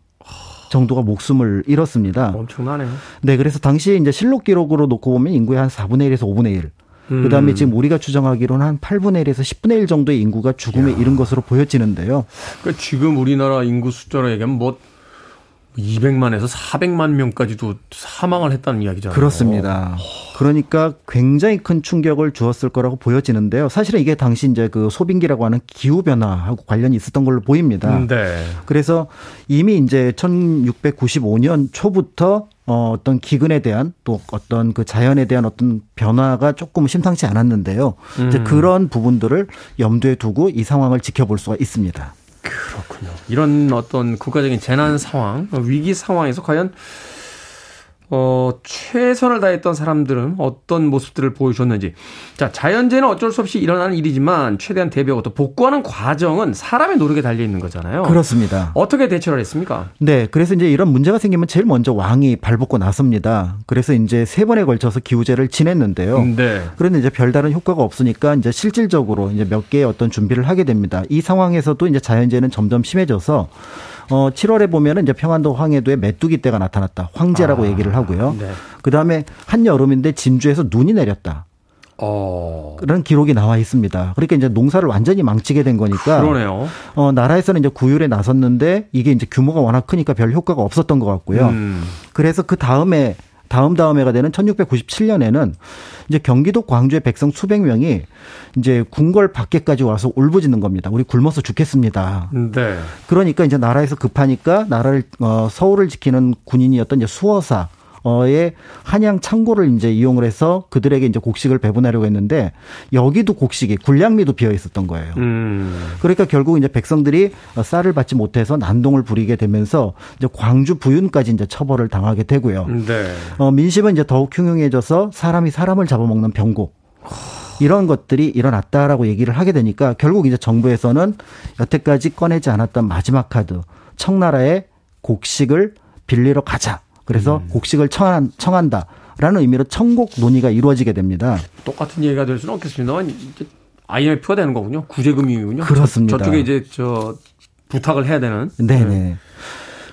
정도가 목숨을 잃었습니다. 엄청나네요. 네, 그래서 당시 이제 실록 기록으로 놓고 보면 인구의 한 4분의 1에서 5분의 1. 그 다음에 지금 우리가 추정하기로는 한 8분의 1에서 10분의 1 정도의 인구가 죽음에 이른 것으로 보여지는데요. 그러니까 지금 우리나라 인구 숫자로 얘기하면 뭐 200만에서 400만 명까지도 사망을 했다는 이야기잖아요. 그렇습니다. 그러니까 굉장히 큰 충격을 주었을 거라고 보여지는데요. 사실은 이게 당시 이제 그 소빙기라고 하는 기후 변화하고 관련이 있었던 걸로 보입니다. 네. 그래서 이미 이제 1695년 초부터 어, 어떤 기근에 대한 또 어떤 그 자연에 대한 어떤 변화가 조금 심상치 않았는데요. 이제 그런 부분들을 염두에 두고 이 상황을 지켜볼 수가 있습니다. 그렇군요. 이런 어떤 국가적인 재난 상황, 위기 상황에서 과연 어, 최선을 다했던 사람들은 어떤 모습들을 보여줬는지. 자, 자연재해는 어쩔 수 없이 일어나는 일이지만 최대한 대비하고 또 복구하는 과정은 사람의 노력에 달려 있는 거잖아요. 그렇습니다. 어떻게 대처를 했습니까? 네, 그래서 이제 이런 문제가 생기면 제일 먼저 왕이 발벗고 나섭니다. 그래서 이제 세 번에 걸쳐서 기후제를 지냈는데요. 네. 그런데 이제 별다른 효과가 없으니까 이제 실질적으로 이제 몇 개의 어떤 준비를 하게 됩니다. 이 상황에서도 이제 자연재해는 점점 심해져서 어 7월에 보면은 이제 평안도 황해도에 메뚜기 떼가 나타났다. 황제라고 얘기를 하고요. 네. 그다음에 한여름인데 진주에서 눈이 내렸다. 어. 그런 기록이 나와 있습니다. 그러니까 이제 농사를 완전히 망치게 된 거니까 그러네요. 어 나라에서는 이제 구휼에 나섰는데 이게 이제 규모가 워낙 크니까 별 효과가 없었던 것 같고요. 음. 그래서 그 다음에 다음 다음 해가 되는 1697년에는 이제 경기도 광주의 백성 수백 명이 이제 궁궐 밖에까지 와서 울부짖는 겁니다. 우리 굶어서 죽겠습니다. 네. 그러니까 이제 나라에서 급하니까 나라를 어 서울을 지키는 군인이었던 이제 수어사 어의 한양 창고를 이제 이용을 해서 그들에게 이제 곡식을 배분하려고 했는데 여기도 곡식이 군량미도 비어 있었던 거예요. 음. 그러니까 결국 이제 백성들이 쌀을 받지 못해서 난동을 부리게 되면서 이제 광주 부윤까지 이제 처벌을 당하게 되고요. 네. 어, 민심은 이제 더욱 흉흉해져서 사람이 사람을 잡아먹는 병고. 이런 것들이 일어났다라고 얘기를 하게 되니까 결국 이제 정부에서는 여태까지 꺼내지 않았던 마지막 카드 청나라의 곡식을 빌리러 가자. 그래서 곡식을 청한, 청한다라는 의미로 청곡 논의가 이루어지게 됩니다. 똑같은 얘기가 될 수는 없겠습니다만 이제 IMF가 되는 거군요. 구제금융이군요. 그렇습니다. 저, 쪽에 이제 저 부탁을 해야 되는. 네네.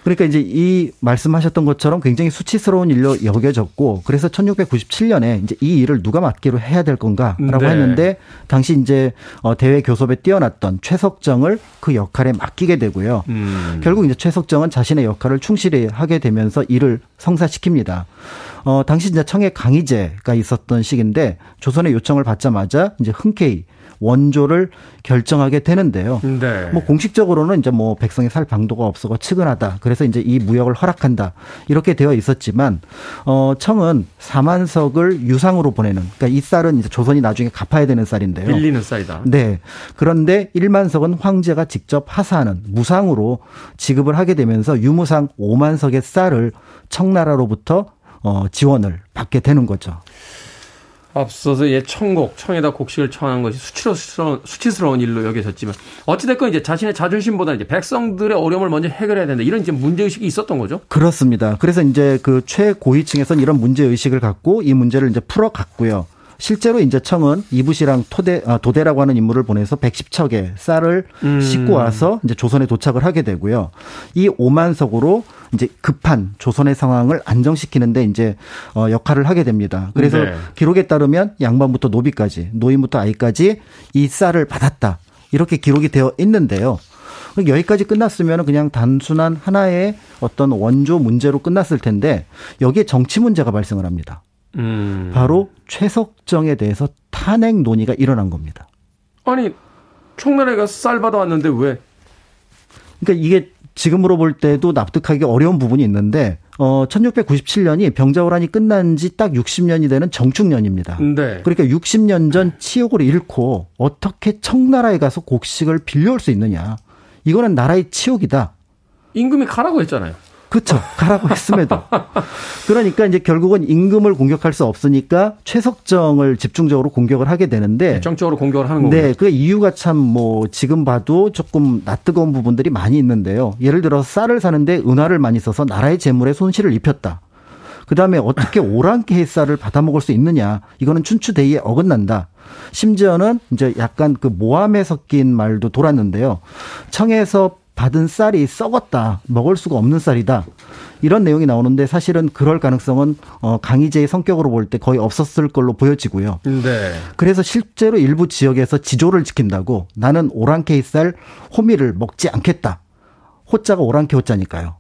그러니까 이제 이 말씀하셨던 것처럼 굉장히 수치스러운 일로 여겨졌고 그래서 1697년에 이제 이 일을 누가 맡기로 해야 될 건가라고 네. 했는데 당시 이제 어 대외 교섭에 뛰어났던 최석정을 그 역할에 맡기게 되고요. 음. 결국 이제 최석정은 자신의 역할을 충실히 하게 되면서 일을 성사시킵니다. 어, 당시 이제 청해 강의제가 있었던 시기인데 조선의 요청을 받자마자 이제 흔쾌히 원조를 결정하게 되는데요. 네. 뭐 공식적으로는 이제 뭐 백성이 살 방도가 없어서 측은하다. 그래서 이제 이 무역을 허락한다. 이렇게 되어 있었지만 어 청은 4만석을 유상으로 보내는 그러니까 이 쌀은 이제 조선이 나중에 갚아야 되는 쌀인데요. 빌리는 쌀이다. 네. 그런데 1만석은 황제가 직접 하사하는 무상으로 지급을 하게 되면서 유무상 5만석의 쌀을 청나라로부터 어 지원을 받게 되는 거죠. 앞서서 예 청곡 청에다 곡식을 청한 것이 수치스러운 수치스러운 일로 여겨졌지만 어찌됐건 이제 자신의 자존심보다 이제 백성들의 어려움을 먼저 해결해야 된다 이런 이제 문제 의식이 있었던 거죠. 그렇습니다. 그래서 이제 그 최고위층에서는 이런 문제 의식을 갖고 이 문제를 이제 풀어갔고요. 실제로 이제 청은 이부시랑 토대 아, 도대라고 하는 인물을 보내서 110척의 쌀을 음. 싣고 와서 이제 조선에 도착을 하게 되고요. 이 오만석으로 이제 급한 조선의 상황을 안정시키는데 이제 어 역할을 하게 됩니다. 그래서 네. 기록에 따르면 양반부터 노비까지 노인부터 아이까지 이 쌀을 받았다. 이렇게 기록이 되어 있는데요. 여기까지 끝났으면 그냥 단순한 하나의 어떤 원조 문제로 끝났을 텐데 여기에 정치 문제가 발생을 합니다. 음. 바로 최석정에 대해서 탄핵 논의가 일어난 겁니다. 아니 총나라가 쌀 받아왔는데 왜? 그러니까 이게 지금으로 볼 때도 납득하기 어려운 부분이 있는데 어 1697년이 병자호란이 끝난 지 딱 60년이 되는 정축년입니다. 네. 그러니까 60년 전 치욕을 잃고 어떻게 청나라에 가서 곡식을 빌려올 수 있느냐. 이거는 나라의 치욕이다. 임금이 가라고 했잖아요. 그렇죠. 가라고 했음에도. 그러니까 이제 결국은 임금을 공격할 수 없으니까 최석정을 집중적으로 공격을 하게 되는데 정적으로 공격을 하는 거예요. 네, 그 이유가 참 뭐 지금 봐도 조금 낯뜨거운 부분들이 많이 있는데요. 예를 들어 쌀을 사는데 은화를 많이 써서 나라의 재물에 손실을 입혔다. 그 다음에 어떻게 오랑캐 쌀을 받아먹을 수 있느냐. 이거는 춘추대의에 어긋난다. 심지어는 이제 약간 그 모함에 섞인 말도 돌았는데요. 청에서 받은 쌀이 썩었다. 먹을 수가 없는 쌀이다. 이런 내용이 나오는데 사실은 그럴 가능성은 어 강희제의 성격으로 볼 때 거의 없었을 걸로 보여지고요. 네. 그래서 실제로 일부 지역에서 지조를 지킨다고 나는 오랑캐 쌀 호미를 먹지 않겠다. 호자가 오랑캐 호자니까요.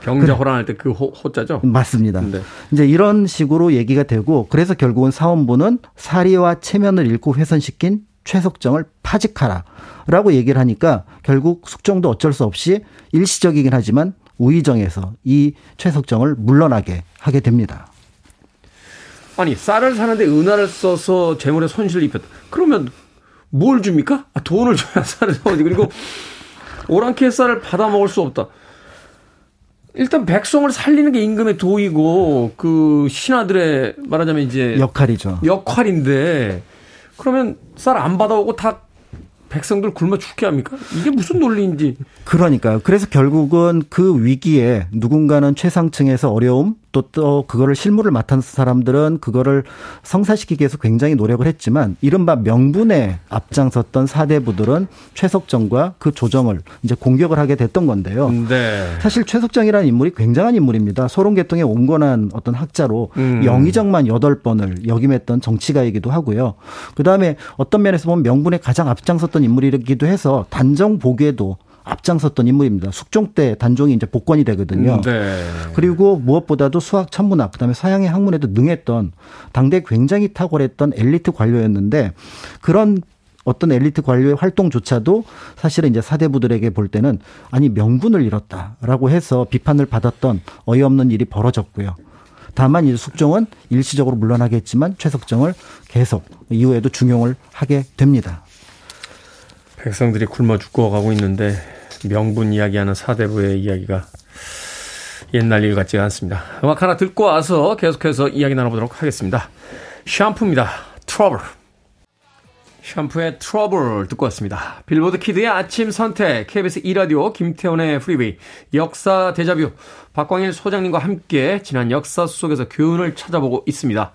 병자 호란할 때 그 호자죠? 맞습니다. 네. 이제 이런 식으로 얘기가 되고 그래서 결국은 사원부는 사리와 체면을 잃고 훼손시킨 최석정을 파직하라 라고 얘기를 하니까 결국 숙정도 어쩔 수 없이 일시적이긴 하지만 우의정에서 이 최석정을 물러나게 하게 됩니다. 아니 쌀을 사는데 은화를 써서 재물에 손실을 입혔다. 그러면 뭘 줍니까? 아, 돈을 줘야 쌀을 사오지. 그리고 오랑캐 쌀을 받아 먹을 수 없다. 일단 백성을 살리는 게 임금의 도이고 그 신하들의 말하자면 이제 역할이죠. 역할인데 그러면 쌀 안 받아오고 다 백성들 굶어 죽게 합니까? 이게 무슨 논리인지. 그러니까요. 그래서 결국은 그 위기에 누군가는 최상층에서 어려움, 또, 또 그거를 실무를 맡은 사람들은 그거를 성사시키기 위해서 굉장히 노력을 했지만 이른바 명분에 앞장섰던 사대부들은 최석정과 그 조정을 이제 공격을 하게 됐던 건데요. 네. 사실 최석정이라는 인물이 굉장한 인물입니다. 소론계통의 온건한 어떤 학자로 음. 영의정만 여덟 번을 역임했던 정치가이기도 하고요. 그다음에 어떤 면에서 보면 명분에 가장 앞장섰던 인물이기도 해서 단정 보기에도 앞장섰던 인물입니다. 숙종 때 단종이 이제 복권이 되거든요. 네. 그리고 무엇보다도 수학 천문학 그다음에 서양의 학문에도 능했던 당대 굉장히 탁월했던 엘리트 관료였는데 그런 어떤 엘리트 관료의 활동조차도 사실은 이제 사대부들에게 볼 때는 아니 명분을 잃었다라고 해서 비판을 받았던 어이없는 일이 벌어졌고요. 다만 이제 숙종은 일시적으로 물러나게 했지만 최석정을 계속 이후에도 중용을 하게 됩니다. 백성들이 굶어 죽어가고 있는데 명분 이야기하는 사대부의 이야기가 옛날 일 같지 않습니다. 음악 하나 듣고 와서 계속해서 이야기 나눠보도록 하겠습니다. 샴푸입니다. 트러블. 샴푸의 트러블 듣고 왔습니다. 빌보드 키드의 아침 선택, KBS 2라디오, 김태훈의 프리웨이, 역사 대자뷰, 박광일 소장님과 함께 지난 역사 속에서 교훈을 찾아보고 있습니다.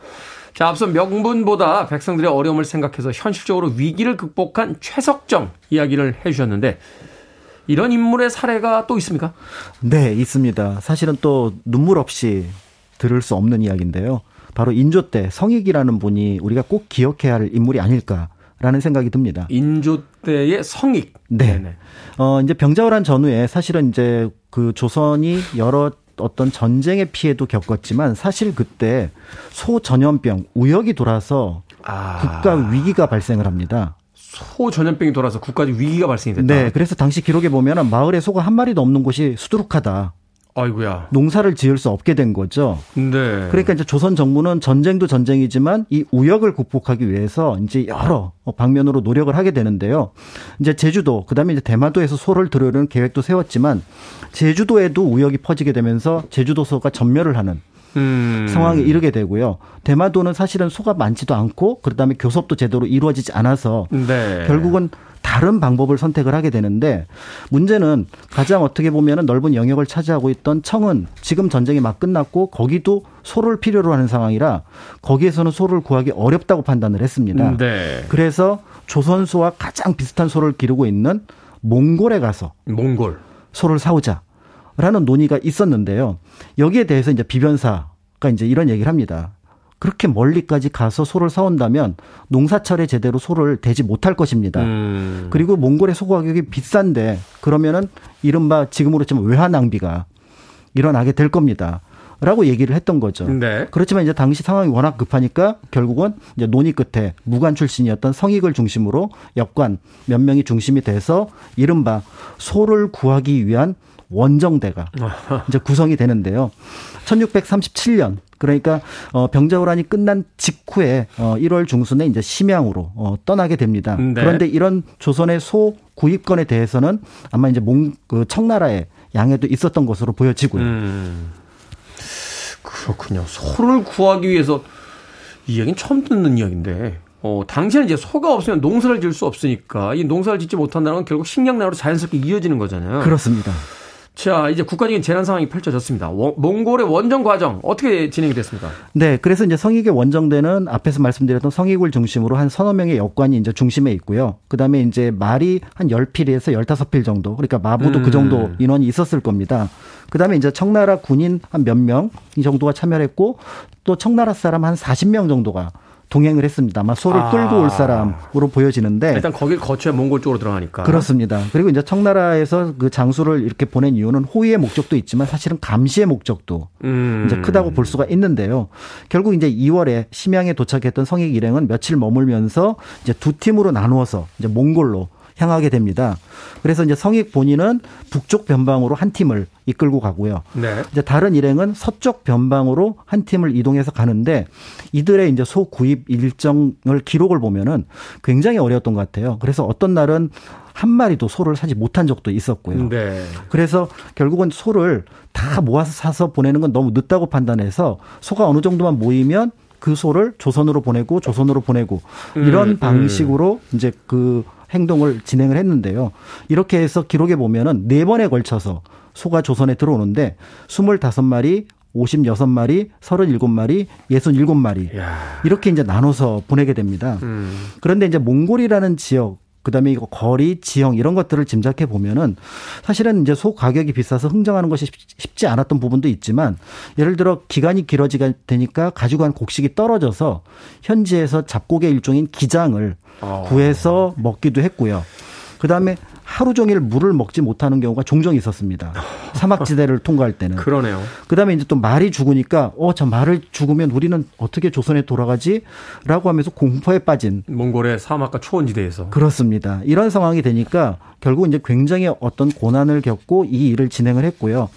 자, 앞서 명분보다 백성들의 어려움을 생각해서 현실적으로 위기를 극복한 최석정 이야기를 해주셨는데, 이런 인물의 사례가 또 있습니까? 네, 있습니다. 사실은 또 눈물 없이 들을 수 없는 이야기인데요. 바로 인조 때 성익이라는 분이 우리가 꼭 기억해야 할 인물이 아닐까라는 생각이 듭니다. 인조 때의 성익. 네. 네네. 어, 이제 병자호란 전후에 사실은 이제 그 조선이 여러 어떤 전쟁의 피해도 겪었지만 사실 그때 소전염병 우역이 돌아서 아. 국가 위기가 발생을 합니다. 소 전염병이 돌아서 국가적 위기가 발생이 됐다. 네, 그래서 당시 기록에 보면은 마을에 소가 한 마리도 없는 곳이 수두룩하다. 아이고야. 농사를 지을 수 없게 된 거죠. 네. 그러니까 이제 조선 정부는 전쟁도 전쟁이지만 이 우역을 극복하기 위해서 이제 여러 방면으로 노력을 하게 되는데요. 이제 제주도, 그다음에 이제 대마도에서 소를 들여오는 계획도 세웠지만 제주도에도 우역이 퍼지게 되면서 제주도 소가 전멸을 하는 음. 상황에 이르게 되고요. 대마도는 사실은 소가 많지도 않고 그다음에 교섭도 제대로 이루어지지 않아서 네. 결국은 다른 방법을 선택을 하게 되는데 문제는 가장 어떻게 보면은 넓은 영역을 차지하고 있던 청은 지금 전쟁이 막 끝났고 거기도 소를 필요로 하는 상황이라 거기에서는 소를 구하기 어렵다고 판단을 했습니다. 네. 그래서 조선소와 가장 비슷한 소를 기르고 있는 몽골에 가서 몽골. 소를 사오자 라는 논의가 있었는데요. 여기에 대해서 이제 비변사가 이제 이런 얘기를 합니다. 그렇게 멀리까지 가서 소를 사온다면 농사철에 제대로 소를 대지 못할 것입니다. 음. 그리고 몽골의 소 가격이 비싼데 그러면은 이른바 지금으로 치면 외화 낭비가 일어나게 될 겁니다. 라고 얘기를 했던 거죠. 네. 그렇지만 이제 당시 상황이 워낙 급하니까 결국은 이제 논의 끝에 무관 출신이었던 성익을 중심으로 역관 몇 명이 중심이 돼서 이른바 소를 구하기 위한 원정대가 이제 구성이 되는데요. 1637년 그러니까 어 병자호란이 끝난 직후에 어 1월 중순에 이제 심양으로 어 떠나게 됩니다. 네. 그런데 이런 조선의 소 구입권에 대해서는 아마 이제 몽 그 청나라의 양해도 있었던 것으로 보여지고요. 음. 그렇군요. 소를 구하기 위해서 이 이야기는 처음 듣는 이야기인데, 어, 당시에는 이제 소가 없으면 농사를 지을 수 없으니까 이 농사를 짓지 못한다는 건 결국 식량난으로 자연스럽게 이어지는 거잖아요. 그렇습니다. 자, 이제 국가적인 재난 상황이 펼쳐졌습니다. 워- 몽골의 원정 과정 어떻게 진행이 됐습니까? 네, 그래서 이제 성익의 원정대는 앞에서 말씀드렸던 성익을 중심으로 한 서너 명의 역관이 이제 중심에 있고요. 그 다음에 이제 말이 한 10필에서 15필 정도. 그러니까 마부도 음. 그 정도 인원이 있었을 겁니다. 그 다음에 이제 청나라 군인 한 몇 명 이 정도가 참여를 했고 또 청나라 사람 한 40명 정도가 동행을 했습니다. 아마 소를 아. 끌고 올 사람으로 보여지는데 일단 거길 거쳐야 몽골 쪽으로 들어가니까. 그렇습니다. 그리고 이제 청나라에서 그 장수를 이렇게 보낸 이유는 호위의 목적도 있지만 사실은 감시의 목적도 음. 이제 크다고 볼 수가 있는데요. 결국 이제 2월에 심양에 도착했던 성익 일행은 며칠 머물면서 이제 두 팀으로 나누어서 이제 몽골로 향하게 됩니다. 그래서 이제 성익 본인은 북쪽 변방으로 한 팀을 이끌고 가고요. 네. 이제 다른 일행은 서쪽 변방으로 한 팀을 이동해서 가는데 이들의 이제 소 구입 일정을 기록을 보면은 굉장히 어려웠던 것 같아요. 그래서 어떤 날은 한 마리도 소를 사지 못한 적도 있었고요. 네. 그래서 결국은 소를 다 모아서 사서 보내는 건 너무 늦다고 판단해서 소가 어느 정도만 모이면 그 소를 조선으로 보내고 조선으로 보내고 이런 음, 방식으로 이제 그 행동을 진행을 했는데요. 이렇게 해서 기록에 보면은 네 번에 걸쳐서 소가 조선에 들어오는데 25마리, 56마리, 37마리, 67마리 야. 이렇게 이제 나눠서 보내게 됩니다. 음. 그런데 이제 몽골이라는 지역 그다음에 이거 거리, 지형 이런 것들을 짐작해 보면은 사실은 이제 소 가격이 비싸서 흥정하는 것이 쉽- 쉽지 않았던 부분도 있지만 예를 들어 기간이 길어지게 되니까 가지고 간 곡식이 떨어져서 현지에서 잡곡의 일종인 기장을 어. 구해서 먹기도 했고요. 그다음에 하루 종일 물을 먹지 못하는 경우가 종종 있었습니다. 사막지대를 통과할 때는. 그러네요. 그다음에 이제 또 말이 죽으니까 어 저 말을 죽으면 우리는 어떻게 조선에 돌아가지라고 하면서 공포에 빠진 몽골의 사막과 초원지대에서. 그렇습니다. 이런 상황이 되니까 결국 이제 굉장히 어떤 고난을 겪고 이 일을 진행을 했고요.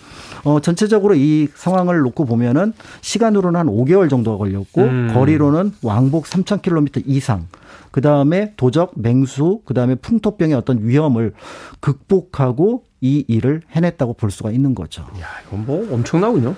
어, 전체적으로 이 상황을 놓고 보면은 시간으로는 한 5개월 정도가 걸렸고 음. 거리로는 왕복 3,000km 이상. 그 다음에 도적, 맹수, 그 다음에 풍토병의 어떤 위험을 극복하고 이 일을 해냈다고 볼 수가 있는 거죠. 야, 이건 뭐 엄청나군요.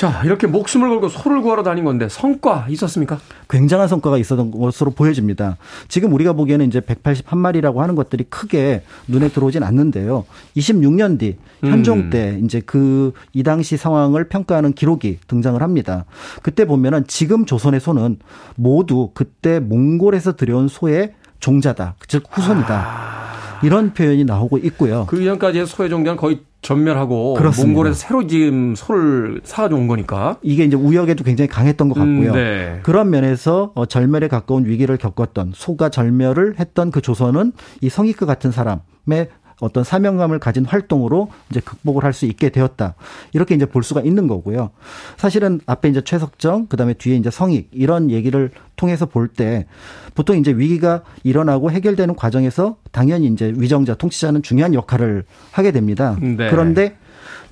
자, 이렇게 목숨을 걸고 소를 구하러 다닌 건데 성과 있었습니까? 굉장한 성과가 있었던 것으로 보여집니다. 지금 우리가 보기에는 이제 181마리라고 하는 것들이 크게 눈에 들어오진 않는데요. 26년 뒤 현종 음. 때 이제 그 이 당시 상황을 평가하는 기록이 등장을 합니다. 그때 보면은 지금 조선의 소는 모두 그때 몽골에서 들여온 소의 종자다. 즉 후손이다. 이런 표현이 나오고 있고요. 그 이전까지의 소의 종자는 거의 전멸하고 그렇습니다. 몽골에서 새로 지금 소를 사가지고 온 거니까. 이게 이제 우역에도 굉장히 강했던 것 같고요. 음, 네. 그런 면에서 어, 절멸에 가까운 위기를 겪었던 소가 절멸을 했던 그 조선은 이 성익그 같은 사람의 어떤 사명감을 가진 활동으로 이제 극복을 할 수 있게 되었다. 이렇게 이제 볼 수가 있는 거고요. 사실은 앞에 이제 최석정, 그 다음에 뒤에 이제 성익 이런 얘기를 통해서 볼 때 보통 이제 위기가 일어나고 해결되는 과정에서 당연히 이제 위정자, 통치자는 중요한 역할을 하게 됩니다. 네. 그런데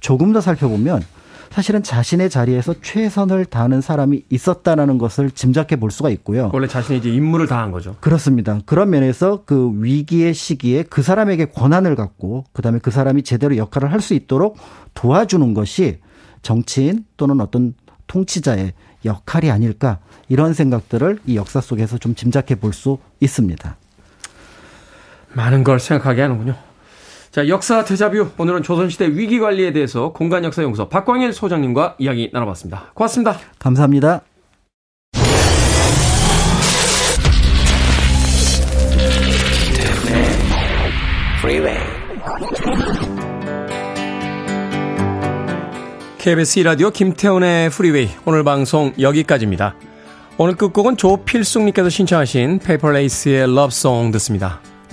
조금 더 살펴보면 사실은 자신의 자리에서 최선을 다하는 사람이 있었다라는 것을 짐작해 볼 수가 있고요. 원래 자신이 이제 임무를 다한 거죠. 그렇습니다. 그런 면에서 그 위기의 시기에 그 사람에게 권한을 갖고 그다음에 그 사람이 제대로 역할을 할 수 있도록 도와주는 것이 정치인 또는 어떤 통치자의 역할이 아닐까 이런 생각들을 이 역사 속에서 좀 짐작해 볼 수 있습니다. 많은 걸 생각하게 하는군요. 자, 역사 대자뷰. 오늘은 조선시대 위기관리에 대해서 공간역사연구소 박광일 소장님과 이야기 나눠봤습니다. 고맙습니다. 감사합니다. KBS 2라디오 김태훈의 프리웨이. 오늘 방송 여기까지입니다. 오늘 끝곡은 조필숙님께서 신청하신 페이퍼레이스의 Love Song 듣습니다.